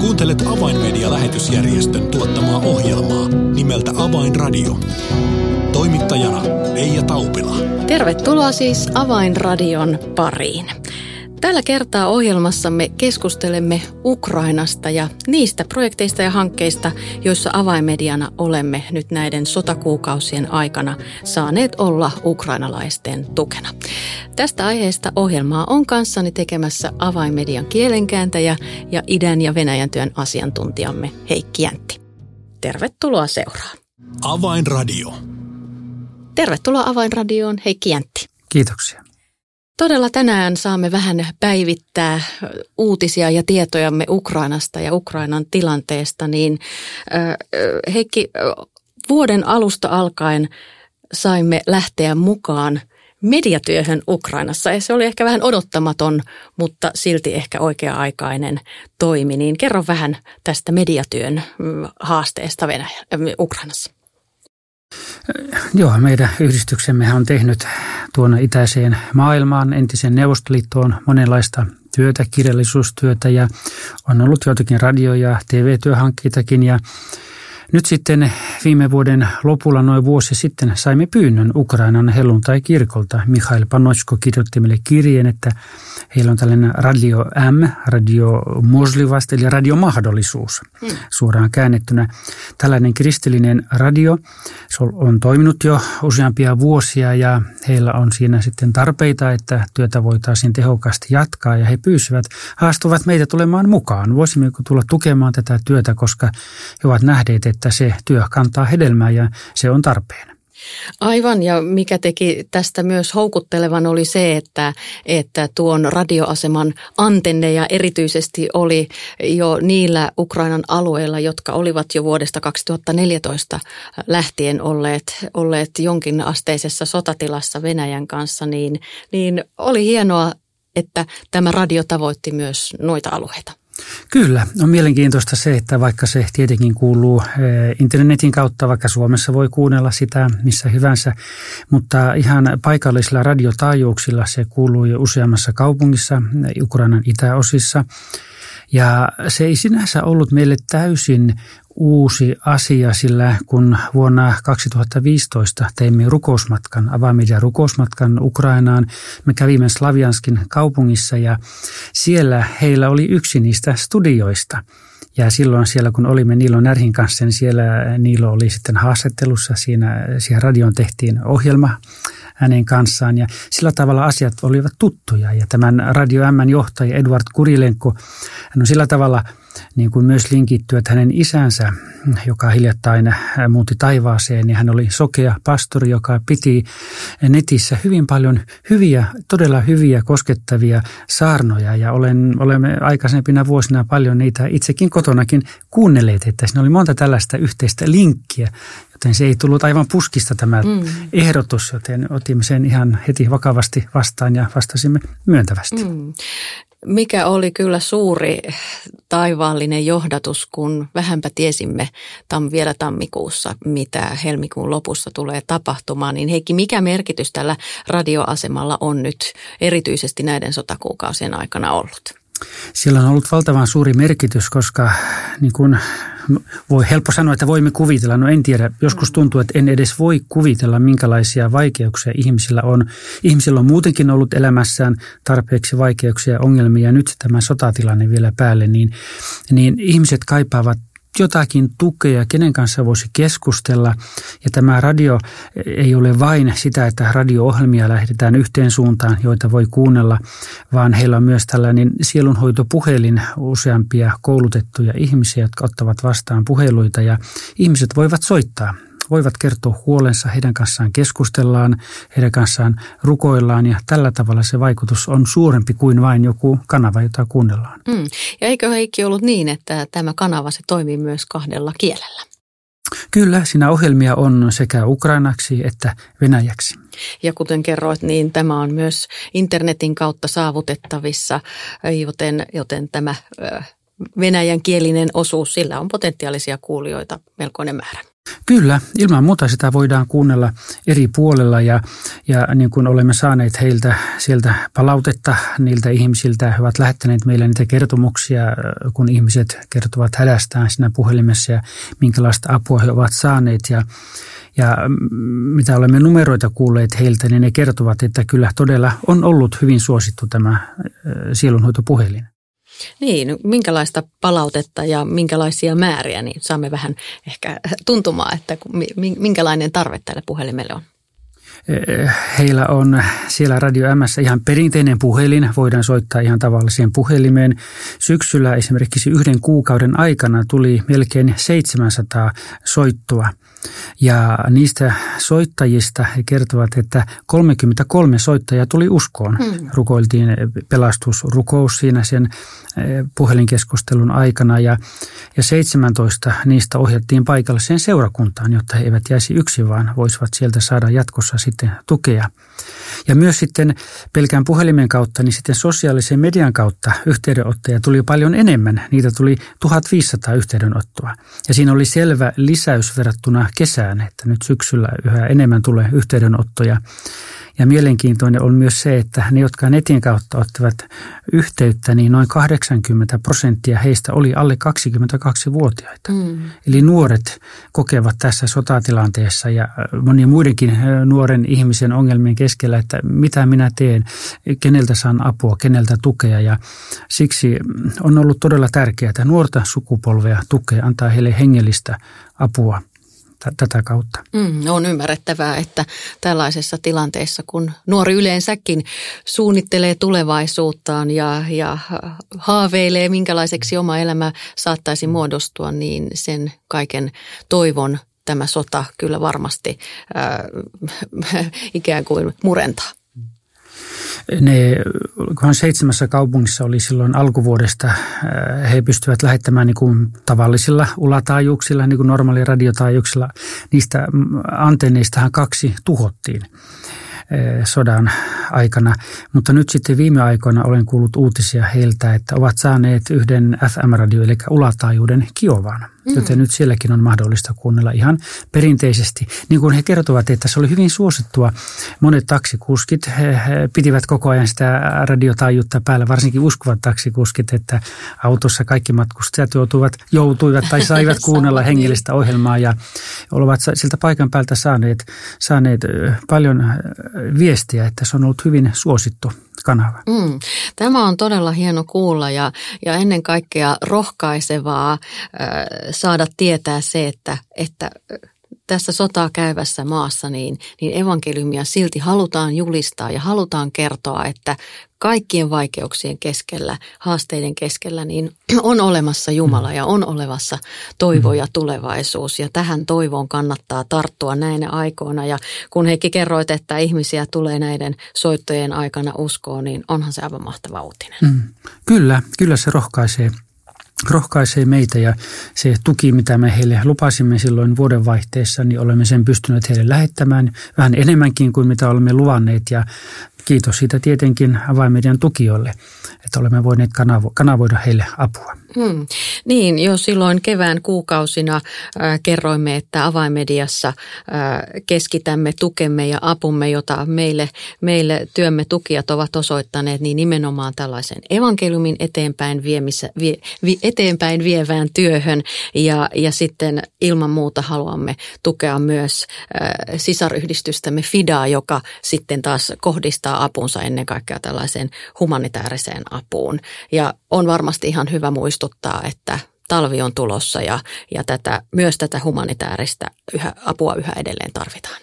Kuuntelet Avainmedia-lähetysjärjestön tuottamaa ohjelmaa nimeltä Avainradio. Toimittajana Leija Taupila. Tervetuloa siis Avainradion pariin. Tällä kertaa ohjelmassamme keskustelemme Ukrainasta ja niistä projekteista ja hankkeista, joissa avainmediana olemme nyt näiden sotakuukausien aikana saaneet olla ukrainalaisten tukena. Tästä aiheesta ohjelmaa on kanssani tekemässä avainmedian kielenkääntäjä ja idän ja Venäjän työn asiantuntijamme Heikki Jäntti. Tervetuloa seuraan. Avainradio. Tervetuloa Avainradioon Heikki Jäntti. Kiitoksia. Todella tänään saamme vähän päivittää uutisia ja tietojamme Ukrainasta ja Ukrainan tilanteesta, niin Heikki, vuoden alusta alkaen saimme lähteä mukaan mediatyöhön Ukrainassa. Ja se oli ehkä vähän odottamaton, mutta silti ehkä oikea-aikainen toimi. Niin kerro vähän tästä mediatyön mm, haasteesta Venäjä, Ukrainassa. Joo, meidän yhdistyksemme on tehnyt tuonne itäiseen maailmaan, entisen Neuvostoliittoon monenlaista työtä, kirjallisuustyötä ja on ollut joitakin radio- ja TV-työhankkeitakin ja nyt sitten viime vuoden lopulla noin vuosi sitten saimme pyynnön Ukrainan helluntai-kirkolta. Mikhail Panochko kirjoitti meille kirjeen, että heillä on tällainen radio M, radio Moslivast, eli radiomahdollisuus hmm. suoraan käännettynä. Tällainen kristillinen radio, se on toiminut jo useampia vuosia ja heillä on siinä sitten tarpeita, että työtä voitaisiin tehokkaasti jatkaa ja he pyysivät, haastuvat meitä tulemaan mukaan. Voisimmeko tulla tukemaan tätä työtä, koska he ovat nähneet, että se työ kantaa hedelmää ja se on tarpeen. Aivan, ja mikä teki tästä myös houkuttelevan oli se, että, että tuon radioaseman antenneja erityisesti oli jo niillä Ukrainan alueilla, jotka olivat jo vuodesta 2014 lähtien olleet, olleet jonkin asteisessa sotatilassa Venäjän kanssa, niin, niin oli hienoa, että tämä radio tavoitti myös noita alueita. Kyllä, on mielenkiintoista se, että vaikka se tietenkin kuuluu eh, internetin kautta, vaikka Suomessa voi kuunnella sitä missä hyvänsä, mutta ihan paikallisilla radiotaajuuksilla se kuuluu jo useammassa kaupungissa Ukrainan itäosissa. Ja se ei sinänsä ollut meille täysin uusi asia, sillä kun vuonna 2015 teimme rukousmatkan, avaamisen rukousmatkan Ukrainaan, me kävimme Slavianskin kaupungissa ja siellä heillä oli yksi niistä studioista. Ja silloin siellä, kun olimme Niilo Närhin kanssa, niin siellä Niilo oli sitten haastattelussa, siinä siihen radioon tehtiin ohjelma hänen kanssaan ja sillä tavalla asiat olivat tuttuja. Ja tämän Radio M johtaja Eduard Kurilenko, hän on sillä tavalla – niin kuin myös linkittyy, että hänen isänsä, joka hiljattain muutti taivaaseen, niin hän oli sokea pastori, joka piti netissä hyvin paljon hyviä, todella hyviä koskettavia saarnoja. Ja olen, olemme aikaisempina vuosina paljon niitä itsekin kotonakin kuunnelleet, että siinä oli monta tällaista yhteistä linkkiä, joten se ei tullut aivan puskista tämä mm. ehdotus, joten otimme sen ihan heti vakavasti vastaan ja vastasimme myöntävästi. Mm mikä oli kyllä suuri taivaallinen johdatus, kun vähänpä tiesimme tam, vielä tammikuussa, mitä helmikuun lopussa tulee tapahtumaan. Niin Heikki, mikä merkitys tällä radioasemalla on nyt erityisesti näiden sotakuukausien aikana ollut? Sillä on ollut valtavan suuri merkitys, koska niin kuin voi helppo sanoa, että voimme kuvitella. No en tiedä, joskus tuntuu, että en edes voi kuvitella, minkälaisia vaikeuksia ihmisillä on. Ihmisillä on muutenkin ollut elämässään tarpeeksi vaikeuksia ja ongelmia. Nyt tämä sotatilanne vielä päälle, niin, niin ihmiset kaipaavat jotakin tukea, kenen kanssa voisi keskustella. Ja tämä radio ei ole vain sitä, että radio-ohjelmia lähdetään yhteen suuntaan, joita voi kuunnella, vaan heillä on myös tällainen sielunhoitopuhelin useampia koulutettuja ihmisiä, jotka ottavat vastaan puheluita ja ihmiset voivat soittaa voivat kertoa huolensa, heidän kanssaan keskustellaan, heidän kanssaan rukoillaan ja tällä tavalla se vaikutus on suurempi kuin vain joku kanava, jota kuunnellaan. Mm. Ja eikö Heikki ollut niin, että tämä kanava se toimii myös kahdella kielellä? Kyllä, siinä ohjelmia on sekä ukrainaksi että venäjäksi. Ja kuten kerroit, niin tämä on myös internetin kautta saavutettavissa, joten, joten tämä venäjän kielinen osuus, sillä on potentiaalisia kuulijoita melkoinen määrä. Kyllä, ilman muuta sitä voidaan kuunnella eri puolella ja, ja niin kuin olemme saaneet heiltä sieltä palautetta niiltä ihmisiltä, he ovat lähettäneet meille niitä kertomuksia, kun ihmiset kertovat hädästään siinä puhelimessa ja minkälaista apua he ovat saaneet ja, ja mitä olemme numeroita kuulleet heiltä, niin ne kertovat, että kyllä todella on ollut hyvin suosittu tämä sielunhoitopuhelin. Niin, minkälaista palautetta ja minkälaisia määriä, niin saamme vähän ehkä tuntumaa, että minkälainen tarve tälle puhelimelle on. Eh, heillä on siellä Radio M ihan perinteinen puhelin, voidaan soittaa ihan tavalliseen puhelimeen. Syksyllä esimerkiksi yhden kuukauden aikana tuli melkein 700 soittoa – ja niistä soittajista he kertovat, että 33 soittajaa tuli uskoon. Hmm. Rukoiltiin pelastusrukous siinä sen eh, puhelinkeskustelun aikana ja, ja 17 niistä ohjattiin paikalliseen seurakuntaan, jotta he eivät jäisi yksin, vaan voisivat sieltä saada jatkossa sitten tukea. Ja myös sitten pelkään puhelimen kautta, niin sitten sosiaalisen median kautta yhteydenottoja tuli paljon enemmän. Niitä tuli 1500 yhteydenottoa. Ja siinä oli selvä lisäys verrattuna kesään, että nyt syksyllä yhä enemmän tulee yhteydenottoja. Ja mielenkiintoinen on myös se, että ne, jotka netin kautta ottivat yhteyttä, niin noin 80 prosenttia heistä oli alle 22-vuotiaita. Mm. Eli nuoret kokevat tässä sotatilanteessa ja monien muidenkin nuoren ihmisen ongelmien keskellä, että mitä minä teen, keneltä saan apua, keneltä tukea. Ja siksi on ollut todella tärkeää, että nuorta sukupolvea tukea, antaa heille hengellistä apua tätä kautta. Mm, on ymmärrettävää, että tällaisessa tilanteessa, kun nuori yleensäkin suunnittelee tulevaisuuttaan ja, ja haaveilee, minkälaiseksi oma elämä saattaisi muodostua, niin sen kaiken toivon tämä sota kyllä varmasti äh, ikään kuin murentaa ne, kunhan seitsemässä kaupungissa oli silloin alkuvuodesta, äh, he pystyvät lähettämään niin kuin tavallisilla ulataajuuksilla, niin kuin normaali radiotaajuuksilla. Niistä antenneistahan kaksi tuhottiin äh, sodan aikana. Mutta nyt sitten viime aikoina olen kuullut uutisia heiltä, että ovat saaneet yhden FM-radio, eli ulataajuuden Kiovaan. Mm. Joten nyt sielläkin on mahdollista kuunnella ihan perinteisesti. Niin kuin he kertovat, että se oli hyvin suosittua. Monet taksikuskit he, he pitivät koko ajan sitä radiotaajuutta päällä, varsinkin uskovat taksikuskit, että autossa kaikki matkustajat joutuivat, joutuivat tai saivat kuunnella hengellistä ohjelmaa ja olivat siltä paikan päältä saaneet, saaneet paljon viestiä, että se on ollut hyvin suosittu kanava. Mm, tämä on todella hieno kuulla ja, ja ennen kaikkea rohkaisevaa äh, saada tietää se, että, että tässä sotaa käyvässä maassa niin, niin evankeliumia silti halutaan julistaa ja halutaan kertoa, että kaikkien vaikeuksien keskellä, haasteiden keskellä, niin on olemassa Jumala ja on olevassa toivo ja tulevaisuus. Ja tähän toivoon kannattaa tarttua näinä aikoina. Ja kun Heikki kerroit, että ihmisiä tulee näiden soittojen aikana uskoon, niin onhan se aivan mahtava uutinen. Mm. Kyllä, kyllä se rohkaisee rohkaisee meitä ja se tuki, mitä me heille lupasimme silloin vuodenvaihteessa, niin olemme sen pystyneet heille lähettämään vähän enemmänkin kuin mitä olemme luvanneet ja kiitos siitä tietenkin avaimedian tukijoille, että olemme voineet kanavo- kanavoida heille apua. Hmm. Niin, jo silloin kevään kuukausina äh, kerroimme, että avaimediassa äh, keskitämme tukemme ja apumme, jota meille, meille työmme tukijat ovat osoittaneet, niin nimenomaan tällaisen evankeliumin eteenpäin, viemissä, vie, vi, eteenpäin vievään työhön. Ja, ja sitten ilman muuta haluamme tukea myös äh, sisaryhdistystämme FIDA, joka sitten taas kohdistaa apunsa ennen kaikkea tällaiseen humanitaariseen apuun. Ja on varmasti ihan hyvä muistuttaa, että talvi on tulossa ja, ja tätä, myös tätä humanitaarista yhä, apua yhä edelleen tarvitaan.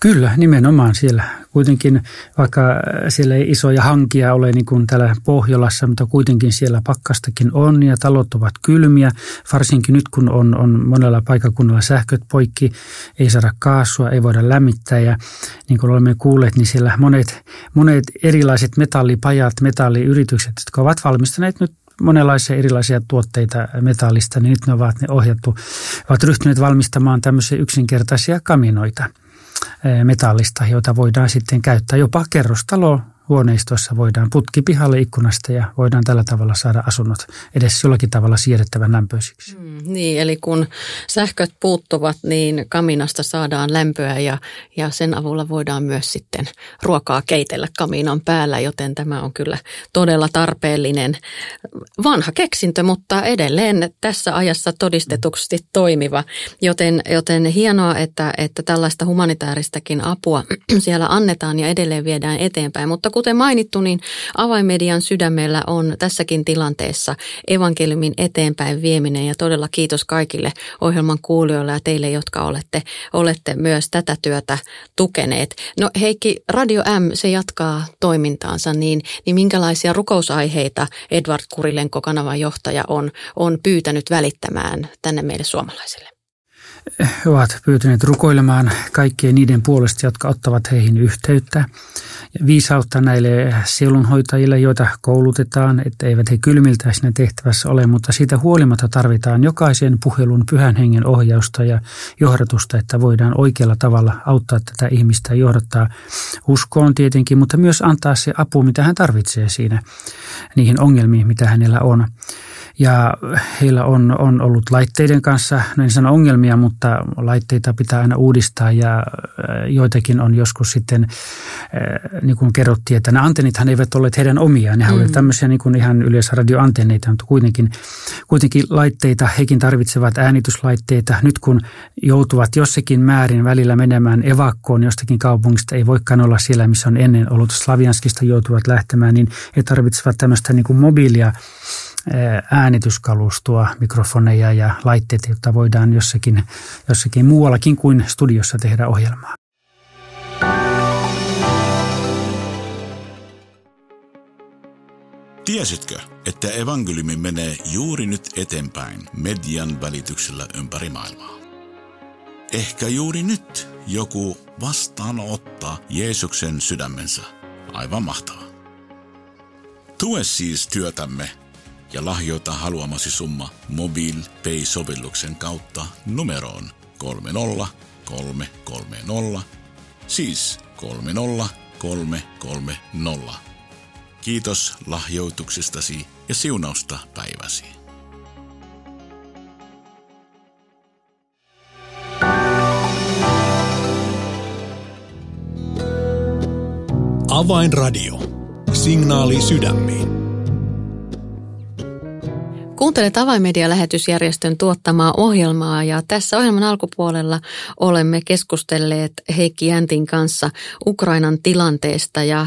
Kyllä, nimenomaan siellä. Kuitenkin, vaikka siellä ei isoja hankia ole niin kuin täällä Pohjolassa, mutta kuitenkin siellä pakkastakin on ja talot ovat kylmiä. Varsinkin nyt, kun on, on monella paikakunnalla sähköt poikki, ei saada kaasua, ei voida lämmittää. Ja niin kuin olemme kuulleet, niin siellä monet, monet erilaiset metallipajat, metalliyritykset, jotka ovat valmistaneet nyt monenlaisia erilaisia tuotteita metallista, niin nyt ne ovat ne ohjattu, ovat ryhtyneet valmistamaan tämmöisiä yksinkertaisia kaminoita – metallista, joita voidaan sitten käyttää jopa kerrostalo huoneistoissa voidaan putki pihalle ikkunasta ja voidaan tällä tavalla saada asunnot edes jollakin tavalla siedettävän lämpöisiksi. Mm, niin, eli kun sähköt puuttuvat, niin kaminasta saadaan lämpöä ja, ja sen avulla voidaan myös sitten ruokaa keitellä kaminan päällä, joten tämä on kyllä todella tarpeellinen vanha keksintö, mutta edelleen tässä ajassa todistetusti toimiva, joten, joten hienoa, että, että tällaista humanitaaristakin apua siellä annetaan ja edelleen viedään eteenpäin, mutta kuten mainittu, niin avaimedian sydämellä on tässäkin tilanteessa evankeliumin eteenpäin vieminen ja todella kiitos kaikille ohjelman kuulijoille ja teille, jotka olette, olette myös tätä työtä tukeneet. No Heikki, Radio M, se jatkaa toimintaansa, niin, niin minkälaisia rukousaiheita Edward Kurilenko kanavan johtaja on, on pyytänyt välittämään tänne meille suomalaisille? He ovat pyytäneet rukoilemaan kaikkien niiden puolesta, jotka ottavat heihin yhteyttä. Viisautta näille sielunhoitajille, joita koulutetaan, että eivät he kylmiltä siinä tehtävässä ole, mutta siitä huolimatta tarvitaan jokaisen puhelun pyhän hengen ohjausta ja johdatusta, että voidaan oikealla tavalla auttaa tätä ihmistä ja johdattaa uskoon tietenkin, mutta myös antaa se apu, mitä hän tarvitsee siinä niihin ongelmiin, mitä hänellä on. Ja heillä on, on ollut laitteiden kanssa, no en sano ongelmia, mutta laitteita pitää aina uudistaa ja äh, joitakin on joskus sitten, äh, niin kuin kerrottiin, että nämä antennithan eivät olleet heidän omiaan. Nehän mm. olivat tämmöisiä niin kuin ihan yleisradioantenneita, mutta kuitenkin, kuitenkin laitteita, hekin tarvitsevat äänityslaitteita. Nyt kun joutuvat jossakin määrin välillä menemään evakkoon jostakin kaupungista, ei voikaan olla siellä, missä on ennen ollut Slavianskista joutuvat lähtemään, niin he tarvitsevat tämmöistä niin kuin mobiilia äänityskalustoa, mikrofoneja ja laitteita, jotta voidaan jossakin, jossakin muuallakin kuin studiossa tehdä ohjelmaa. Tiesitkö, että evankeliumi menee juuri nyt eteenpäin median välityksellä ympäri maailmaa? Ehkä juuri nyt joku vastaanottaa Jeesuksen sydämensä. Aivan mahtavaa. Tue siis työtämme ja lahjoita haluamasi summa Mobile Pay-sovelluksen kautta numeroon 30330, siis 30330. Kiitos lahjoituksestasi ja siunausta päiväsi. Avainradio. Signaali sydämiin. Kuuntelet Avaimedia-lähetysjärjestön tuottamaa ohjelmaa ja tässä ohjelman alkupuolella olemme keskustelleet Heikki Jäntin kanssa Ukrainan tilanteesta ja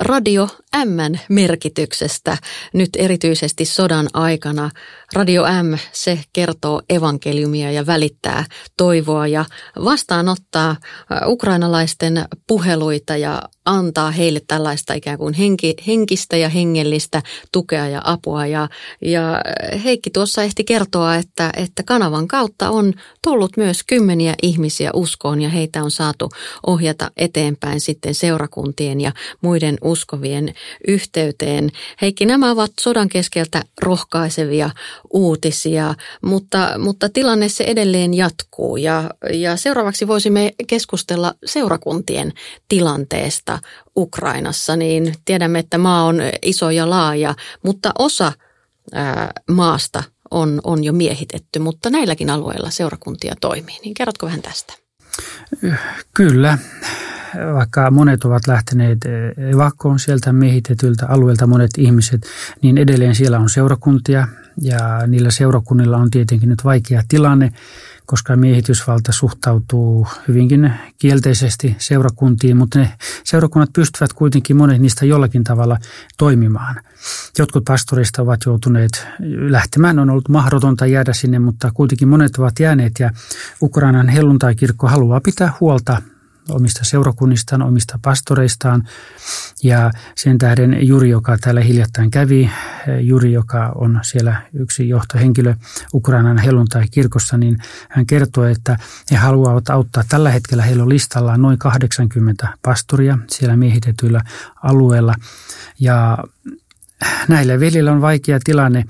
Radio M merkityksestä nyt erityisesti sodan aikana. Radio M, se kertoo evankeliumia ja välittää toivoa ja vastaanottaa ukrainalaisten puheluita ja antaa heille tällaista ikään kuin henki, henkistä ja hengellistä tukea ja apua. Ja, ja Heikki tuossa ehti kertoa, että, että kanavan kautta on tullut myös kymmeniä ihmisiä uskoon ja heitä on saatu ohjata eteenpäin sitten seurakuntien ja muiden uskovien yhteyteen. Heikki, nämä ovat sodan keskeltä rohkaisevia uutisia, mutta, mutta tilanne se edelleen jatkuu ja, ja seuraavaksi voisimme keskustella seurakuntien tilanteesta Ukrainassa. Niin tiedämme, että maa on iso ja laaja, mutta osa ää, maasta on, on jo miehitetty, mutta näilläkin alueilla seurakuntia toimii. Niin kerrotko vähän tästä? Kyllä. Vaikka monet ovat lähteneet evakkoon sieltä miehitetyltä alueelta monet ihmiset, niin edelleen siellä on seurakuntia. Ja niillä seurakunnilla on tietenkin nyt vaikea tilanne, koska miehitysvalta suhtautuu hyvinkin kielteisesti seurakuntiin, mutta ne seurakunnat pystyvät kuitenkin monet niistä jollakin tavalla toimimaan. Jotkut pastorista ovat joutuneet lähtemään, on ollut mahdotonta jäädä sinne, mutta kuitenkin monet ovat jääneet ja Ukrainan helluntaikirkko haluaa pitää huolta omista seurakunnistaan, omista pastoreistaan. Ja sen tähden Juri, joka täällä hiljattain kävi, Juri, joka on siellä yksi johtohenkilö Ukrainan helluntai-kirkossa, niin hän kertoi, että he haluavat auttaa. Tällä hetkellä heillä on noin 80 pastoria siellä miehitetyillä alueilla. Ja näillä velillä on vaikea tilanne.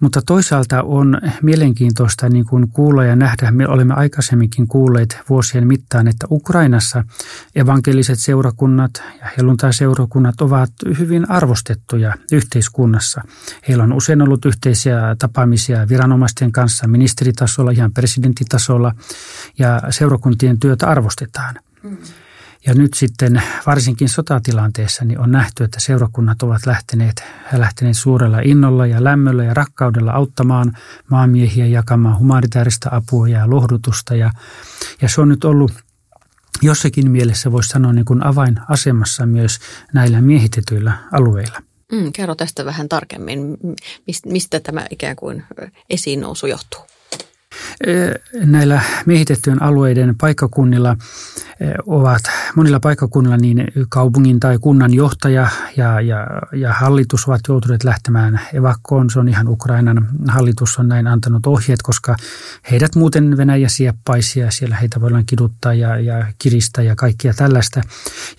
Mutta toisaalta on mielenkiintoista niin kuin kuulla ja nähdä, me olemme aikaisemminkin kuulleet vuosien mittaan, että Ukrainassa evankeliset seurakunnat ja helluntai-seurakunnat ovat hyvin arvostettuja yhteiskunnassa. Heillä on usein ollut yhteisiä tapaamisia viranomaisten kanssa ministeritasolla, ihan presidenttitasolla ja seurakuntien työtä arvostetaan. Mm. Ja nyt sitten varsinkin sotatilanteessa niin on nähty, että seurakunnat ovat lähteneet, lähteneet suurella innolla ja lämmöllä ja rakkaudella auttamaan maamiehiä jakamaan humanitaarista apua ja lohdutusta. Ja, ja se on nyt ollut jossakin mielessä, voisi sanoa, niin kuin avainasemassa myös näillä miehitetyillä alueilla. Mm, kerro tästä vähän tarkemmin, mistä tämä ikään kuin esiin nousu johtuu? Näillä miehitettyjen alueiden paikkakunnilla ovat monilla paikkakunnilla niin kaupungin tai kunnan johtaja ja, ja, ja hallitus ovat joutuneet lähtemään evakkoon. Se on ihan Ukrainan hallitus on näin antanut ohjeet, koska heidät muuten Venäjä sieppaisi ja siellä heitä voidaan kiduttaa ja, ja kiristää ja kaikkia tällaista.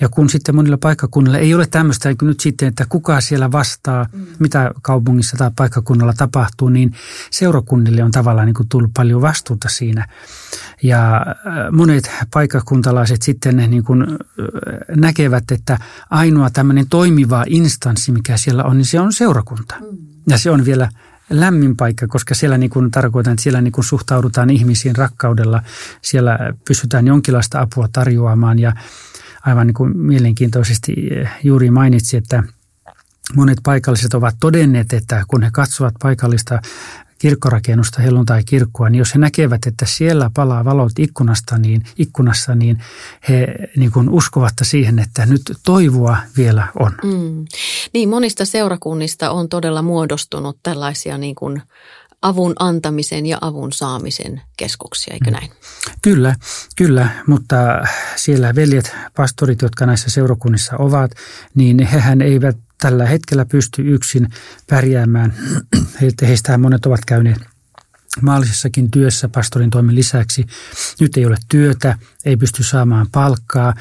Ja kun sitten monilla paikkakunnilla ei ole tämmöistä niin nyt sitten, että kuka siellä vastaa, mm. mitä kaupungissa tai paikkakunnalla tapahtuu, niin seurakunnille on tavallaan niin kuin tullut paljon vastuuta siinä. Ja äh, monet paikkakuntalaiset sitten niin kuin äh, näkevät, että ainoa tämmöinen toimiva instanssi, mikä siellä on, niin se on seurakunta. Mm. Ja se on vielä lämmin paikka, koska siellä niin kuin tarkoitan, että siellä niin kuin suhtaudutaan ihmisiin rakkaudella. Siellä pystytään jonkinlaista apua tarjoamaan ja aivan niin kuin mielenkiintoisesti äh, juuri mainitsi, että monet paikalliset ovat todenneet, että kun he katsovat paikallista kirkkorakennusta, helluntai-kirkkoa, niin jos he näkevät, että siellä palaa valot ikkunasta, niin, ikkunassa, niin he niin kuin uskovat siihen, että nyt toivoa vielä on. Mm. Niin, monista seurakunnista on todella muodostunut tällaisia niin kuin avun antamisen ja avun saamisen keskuksia, eikö mm. näin? Kyllä, kyllä, mutta siellä veljet, pastorit, jotka näissä seurakunnissa ovat, niin hehän eivät tällä hetkellä pysty yksin pärjäämään. Heistä monet ovat käyneet maallisessakin työssä pastorin toimen lisäksi. Nyt ei ole työtä, ei pysty saamaan palkkaa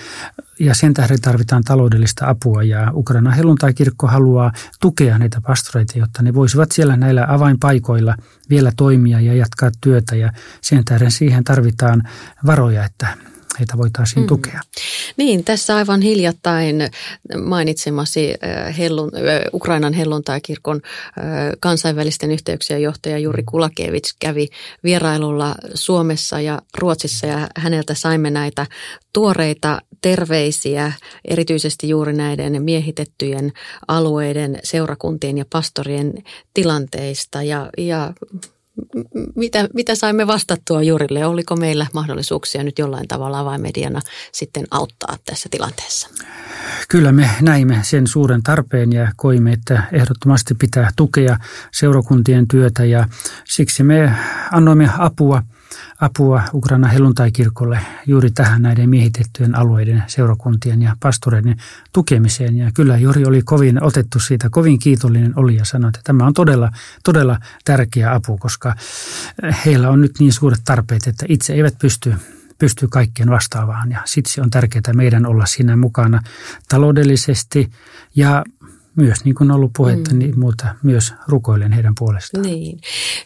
ja sen tähden tarvitaan taloudellista apua ja Ukraina helluntai-kirkko haluaa tukea näitä pastoreita, jotta ne voisivat siellä näillä avainpaikoilla vielä toimia ja jatkaa työtä ja sen tähden siihen tarvitaan varoja, että heitä voitaisiin mm. tukea. Niin, tässä aivan hiljattain mainitsemasi äh, hellun, äh, Ukrainan helluntai-kirkon äh, kansainvälisten yhteyksien johtaja Juri Kulakevits kävi vierailulla Suomessa ja Ruotsissa ja häneltä saimme näitä tuoreita terveisiä erityisesti juuri näiden miehitettyjen alueiden seurakuntien ja pastorien tilanteista ja, ja mitä, mitä saimme vastattua Jurille? Oliko meillä mahdollisuuksia nyt jollain tavalla avaimediana sitten auttaa tässä tilanteessa? Kyllä me näimme sen suuren tarpeen ja koimme, että ehdottomasti pitää tukea seurakuntien työtä ja siksi me annoimme apua – apua Ukraina helluntai-kirkolle juuri tähän näiden miehitettyjen alueiden seurakuntien ja pastoreiden tukemiseen. Ja kyllä Jori oli kovin otettu siitä, kovin kiitollinen oli ja sanoi, että tämä on todella, todella tärkeä apu, koska heillä on nyt niin suuret tarpeet, että itse eivät pysty pysty kaikkeen vastaavaan ja siksi on tärkeää meidän olla siinä mukana taloudellisesti ja myös, niin kuin on ollut puhetta, mm. niin muuta myös rukoilen heidän puolestaan. Niin.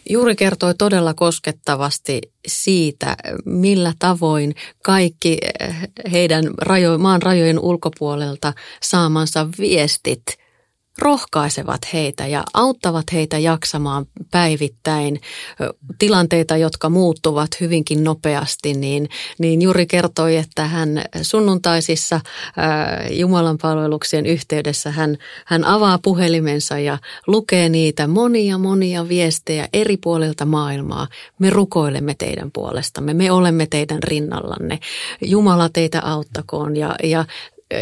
Juuri kertoi todella koskettavasti siitä, millä tavoin kaikki eh, heidän rajo, maan rajojen ulkopuolelta saamansa viestit – rohkaisevat heitä ja auttavat heitä jaksamaan päivittäin tilanteita, jotka muuttuvat hyvinkin nopeasti, niin, niin Juri kertoi, että hän sunnuntaisissa Jumalan palveluksien yhteydessä hän, hän avaa puhelimensa ja lukee niitä monia monia viestejä eri puolilta maailmaa. Me rukoilemme teidän puolestamme, me olemme teidän rinnallanne. Jumala teitä auttakoon ja, ja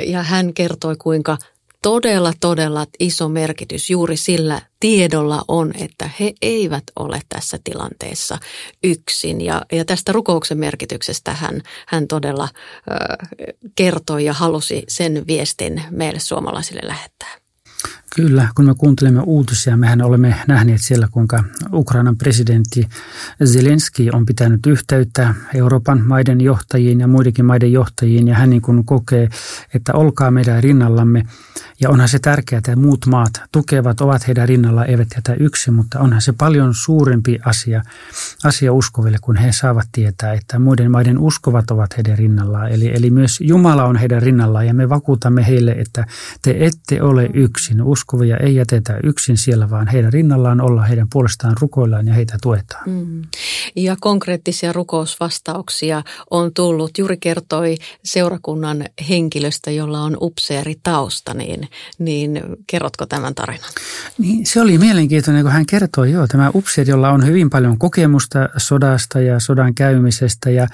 ja hän kertoi, kuinka todella, todella iso merkitys juuri sillä tiedolla on, että he eivät ole tässä tilanteessa yksin. Ja, ja tästä rukouksen merkityksestä hän, hän todella ö, kertoi ja halusi sen viestin meille suomalaisille lähettää. Kyllä, kun me kuuntelemme uutisia, mehän olemme nähneet siellä, kuinka Ukrainan presidentti Zelenski on pitänyt yhteyttä Euroopan maiden johtajiin ja muidenkin maiden johtajiin, ja hän niin kuin kokee, että olkaa meidän rinnallamme. Ja onhan se tärkeää, että muut maat tukevat, ovat heidän rinnalla, eivät jätä yksin, mutta onhan se paljon suurempi asia, asia uskoville, kun he saavat tietää, että muiden maiden uskovat ovat heidän rinnallaan. Eli, eli myös Jumala on heidän rinnallaan, ja me vakuutamme heille, että te ette ole yksin. Uskovia ei jätetä yksin siellä, vaan heidän rinnallaan olla, heidän puolestaan rukoillaan ja heitä tuetaan. Mm. Ja konkreettisia rukousvastauksia on tullut. Juuri kertoi seurakunnan henkilöstä, jolla on upseeritausta, niin, niin kerrotko tämän tarinan? Niin, se oli mielenkiintoinen, kun hän kertoi, joo, tämä upseeri, jolla on hyvin paljon kokemusta sodasta ja sodan käymisestä ja,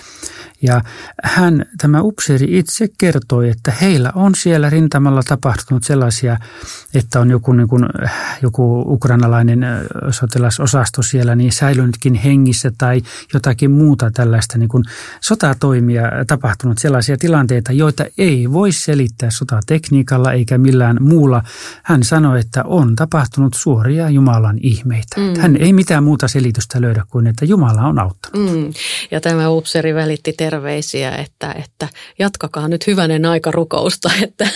ja hän, tämä upseeri itse kertoi, että heillä on siellä rintamalla tapahtunut sellaisia, että on joku, niin kuin, joku ukrainalainen sotilasosasto siellä niin säilynytkin hengissä tai jotakin muuta tällaista niin kuin sotatoimia tapahtunut, sellaisia tilanteita, joita ei voi selittää sotatekniikalla eikä millään muulla. Hän sanoi, että on tapahtunut suoria Jumalan ihmeitä. Mm. Hän ei mitään muuta selitystä löydä kuin, että Jumala on auttanut. Mm. Ja tämä upseri välitti terveisiä, että, että jatkakaa nyt hyvänen aika rukousta, että,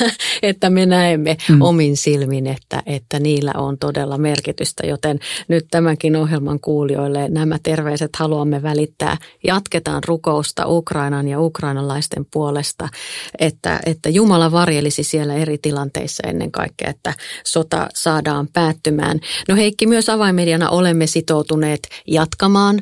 että me näemme mm. omin silmin, että, että niillä on todella merkitystä. Joten nyt tämänkin ohjelman kuulijoille nämä terveiset haluamme välittää. Jatketaan rukousta Ukrainan ja ukrainalaisten puolesta, että, että Jumala varjelisi siellä eri tilanteissa ennen kaikkea, että sota saadaan päättymään. No Heikki, myös avaimediana olemme sitoutuneet jatkamaan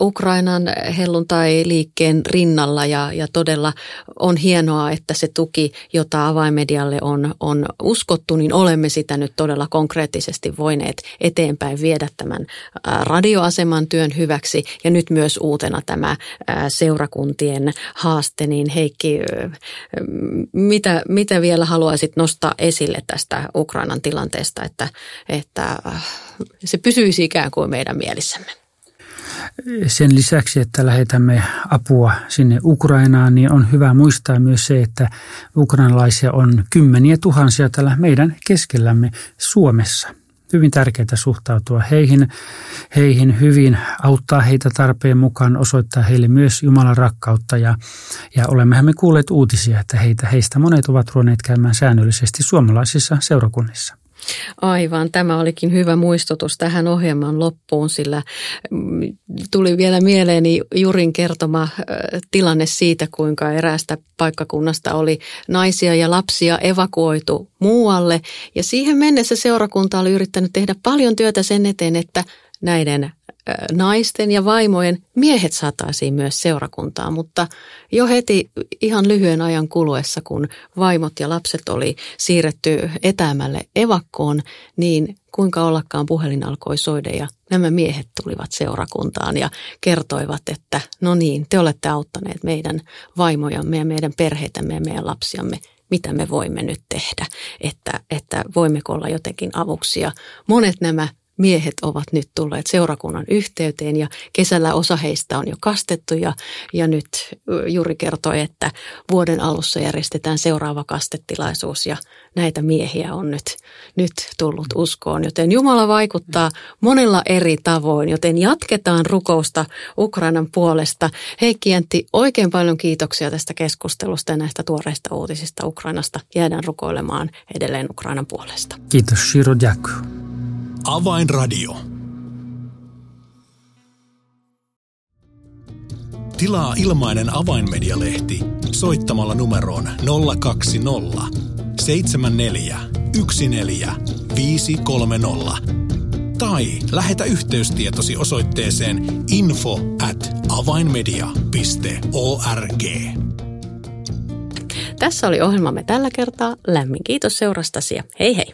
Ukrainan helluntai-liikkeen rinnalla ja, ja todella on hienoa, että se tuki, jota avaimedialle on, on uskottu, niin olemme sitä nyt todella konkreettisesti voineet eteenpäin viedä tämän radioaseman työn hyväksi ja nyt myös uutena tämä seurakuntien haaste, niin Heikki, mitä, mitä vielä haluaisit nostaa esille tästä Ukrainan tilanteesta, että, että se pysyisi ikään kuin meidän mielissämme? Sen lisäksi, että lähetämme apua sinne Ukrainaan, niin on hyvä muistaa myös se, että ukrainalaisia on kymmeniä tuhansia täällä meidän keskellämme Suomessa. Hyvin tärkeää suhtautua heihin, heihin hyvin, auttaa heitä tarpeen mukaan, osoittaa heille myös Jumalan rakkautta. Ja, ja olemmehan me kuulleet uutisia, että heitä, heistä monet ovat ruoneet käymään säännöllisesti suomalaisissa seurakunnissa. Aivan, tämä olikin hyvä muistutus tähän ohjelman loppuun, sillä mm, tuli vielä mieleeni Jurin kertoma tilanne siitä, kuinka eräästä paikkakunnasta oli naisia ja lapsia evakuoitu muualle. Ja siihen mennessä seurakunta oli yrittänyt tehdä paljon työtä sen eteen, että näiden naisten ja vaimojen miehet saataisiin myös seurakuntaa, mutta jo heti ihan lyhyen ajan kuluessa, kun vaimot ja lapset oli siirretty etäämälle evakkoon, niin kuinka ollakaan puhelin alkoi soida ja nämä miehet tulivat seurakuntaan ja kertoivat, että no niin, te olette auttaneet meidän vaimojamme ja meidän perheitämme ja meidän lapsiamme mitä me voimme nyt tehdä, että, että voimmeko olla jotenkin avuksi. Ja monet nämä miehet ovat nyt tulleet seurakunnan yhteyteen ja kesällä osa heistä on jo kastettu ja, ja nyt Juri kertoi, että vuoden alussa järjestetään seuraava kastetilaisuus ja näitä miehiä on nyt, nyt tullut uskoon. Joten Jumala vaikuttaa monella eri tavoin, joten jatketaan rukousta Ukrainan puolesta. Heikki Jäntti, oikein paljon kiitoksia tästä keskustelusta ja näistä tuoreista uutisista Ukrainasta. Jäädään rukoilemaan edelleen Ukrainan puolesta. Kiitos, Shiro Jaku. Avainradio. Tilaa ilmainen avainmedialehti soittamalla numeroon 020 74 14 tai lähetä yhteystietosi osoitteeseen info at avainmedia.org. Tässä oli ohjelmamme tällä kertaa. Lämmin kiitos seurastasi ja hei hei!